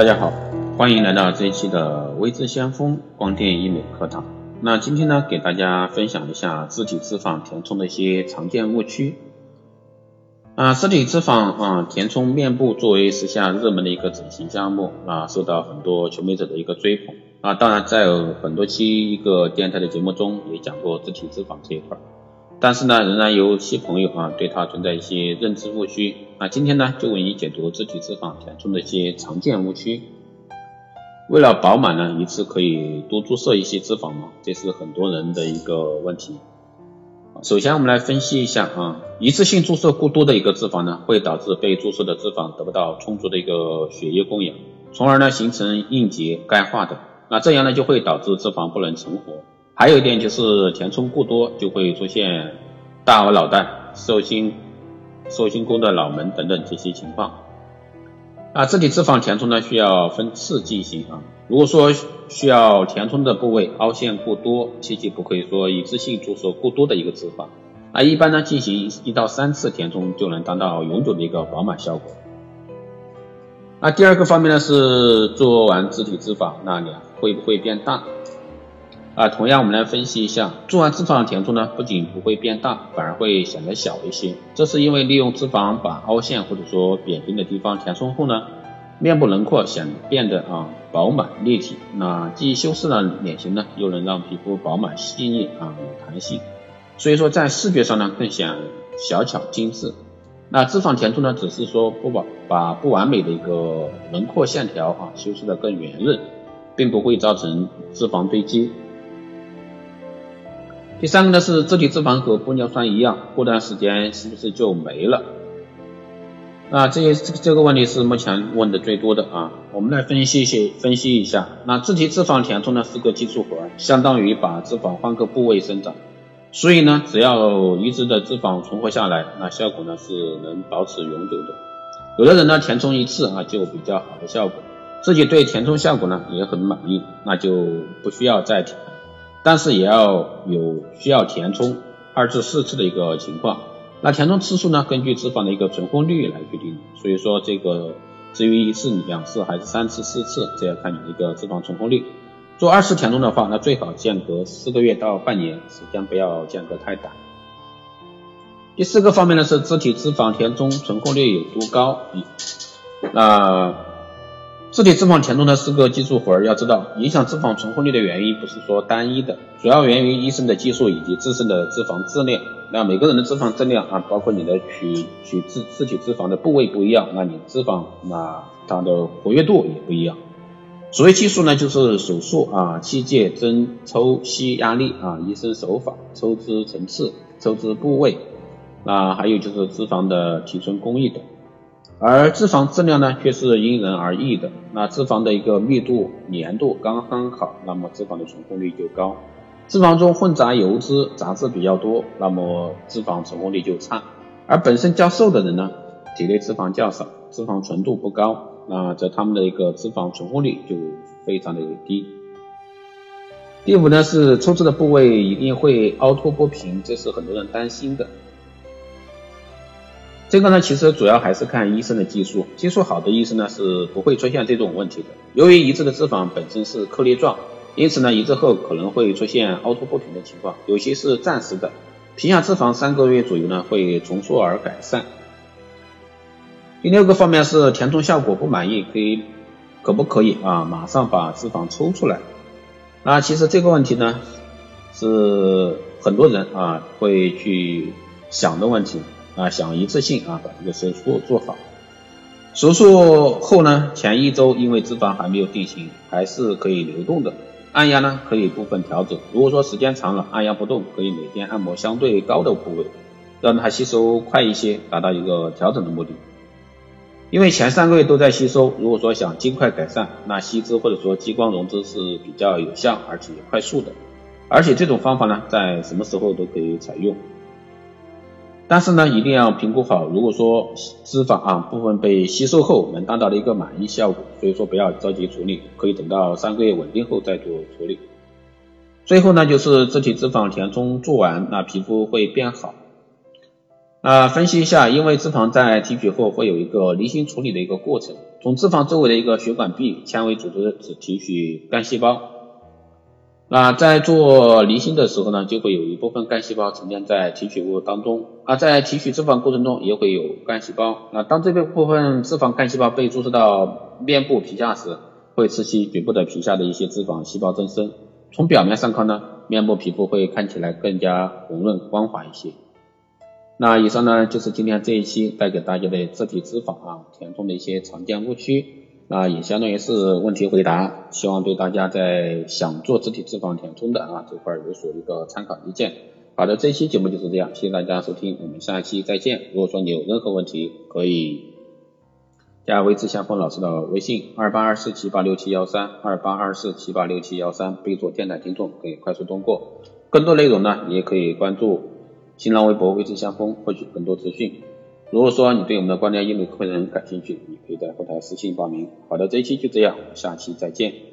大家好，欢迎来到这一期的微智先锋光电医美课堂。那今天呢，给大家分享一下自体脂肪填充的一些常见误区。啊，自体脂肪啊填充面部作为时下热门的一个整形项目啊，受到很多求美者的一个追捧啊。当然，在很多期一个电台的节目中也讲过自体脂肪这一块。但是呢，仍然有些朋友啊，对它存在一些认知误区。那今天呢，就为你解读自体脂肪填充的一些常见误区。为了饱满呢，一次可以多注射一些脂肪吗？这是很多人的一个问题。首先，我们来分析一下啊，一次性注射过多的一个脂肪呢，会导致被注射的脂肪得不到充足的一个血液供养，从而呢形成硬结、钙化等。那这样呢，就会导致脂肪不能成活。还有一点就是填充过多就会出现大额脑袋、寿星、寿星宫的脑门等等这些情况。啊，自体脂肪填充呢需要分次进行啊。如果说需要填充的部位凹陷过多，切记不可以说一次性注射过多的一个脂肪。啊，一般呢进行一到三次填充就能达到永久的一个饱满效果。那第二个方面呢是做完自体脂肪，那脸会不会变大？啊，同样我们来分析一下，做完脂肪填充呢，不仅不会变大，反而会显得小一些。这是因为利用脂肪把凹陷或者说扁平的地方填充后呢，面部轮廓显变得啊饱满立体，那既修饰了脸型呢，又能让皮肤饱满细腻啊有弹性，所以说在视觉上呢更显小巧精致。那脂肪填充呢，只是说不把把不完美的一个轮廓线条啊修饰的更圆润，并不会造成脂肪堆积。第三个呢是自体脂肪和玻尿酸一样，过段时间是不是就没了？啊，这些这这个问题是目前问的最多的啊。我们来分析一些分析一下。那自体脂肪填充呢是个技术活，相当于把脂肪换个部位生长，所以呢，只要移植的脂肪存活下来，那效果呢是能保持永久的。有的人呢填充一次啊就比较好的效果，自己对填充效果呢也很满意，那就不需要再填。但是也要有需要填充二至四次的一个情况，那填充次数呢，根据脂肪的一个存活率来决定。所以说这个至于一次、两次还是三次、四次，这要看你的一个脂肪存活率。做二次填充的话，那最好间隔四个月到半年，时间不要间隔太短。第四个方面呢是自体脂肪填充存活率有多高？那。自体脂肪填充呢是个技术活儿，要知道影响脂肪存活率的原因不是说单一的，主要源于医生的技术以及自身的脂肪质量。那每个人的脂肪质量啊，包括你的取取自自体脂肪的部位不一样，那你脂肪那它的活跃度也不一样。所谓技术呢，就是手术啊、器械、针抽、吸、压力啊、医生手法、抽脂层次、抽脂部位，那还有就是脂肪的提纯工艺等。而脂肪质量呢，却是因人而异的。那脂肪的一个密度、粘度刚刚好，那么脂肪的存活率就高；脂肪中混杂油脂、杂质比较多，那么脂肪存活率就差。而本身较瘦的人呢，体内脂肪较少，脂肪纯度不高，那则他们的一个脂肪存活率就非常的低。第五呢，是抽脂的部位一定会凹凸不平，这是很多人担心的。这个呢，其实主要还是看医生的技术，技术好的医生呢是不会出现这种问题的。由于移植的脂肪本身是颗粒状，因此呢，移植后可能会出现凹凸不平的情况，有些是暂时的，皮下脂肪三个月左右呢会重塑而改善。第六个方面是填充效果不满意，可以可不可以啊马上把脂肪抽出来？那其实这个问题呢是很多人啊会去想的问题。啊，想一次性啊把这个手术做好。手术后呢，前一周因为脂肪还没有定型，还是可以流动的。按压呢可以部分调整。如果说时间长了按压不动，可以每天按摩相对高的部位，让它吸收快一些，达到一个调整的目的。因为前三个月都在吸收，如果说想尽快改善，那吸脂或者说激光溶脂是比较有效而且快速的。而且这种方法呢，在什么时候都可以采用。但是呢，一定要评估好，如果说脂肪啊部分被吸收后，能达到的一个满意效果，所以说不要着急处理，可以等到三个月稳定后再做处理。最后呢，就是自体脂肪填充做完，那皮肤会变好。啊，分析一下，因为脂肪在提取后会有一个离心处理的一个过程，从脂肪周围的一个血管壁纤维组织只提取干细胞。那在做离心的时候呢，就会有一部分干细胞沉淀在提取物当中，而在提取脂肪过程中也会有干细胞。那当这部分脂肪干细胞被注射到面部皮下时，会刺激局部的皮下的一些脂肪细胞增生。从表面上看呢，面部皮肤会看起来更加红润光滑一些。那以上呢就是今天这一期带给大家的自体脂肪啊填充的一些常见误区，那也相当于是问题回答，希望对大家在想做自体脂肪填充的啊这块有所一个参考意见。好的，这期节目就是这样，谢谢大家收听，我们下期再见。如果说你有任何问题，可以加微志相锋老师的微信二八二四七八六七幺三二八二四七八六七幺三，备注电台听众可以快速通过。更多内容呢，你也可以关注。新浪微博位置相锋获取更多资讯。如果说你对我们的光电医美课程感兴趣，你可以在后台私信报名。好的，这一期就这样，下期再见。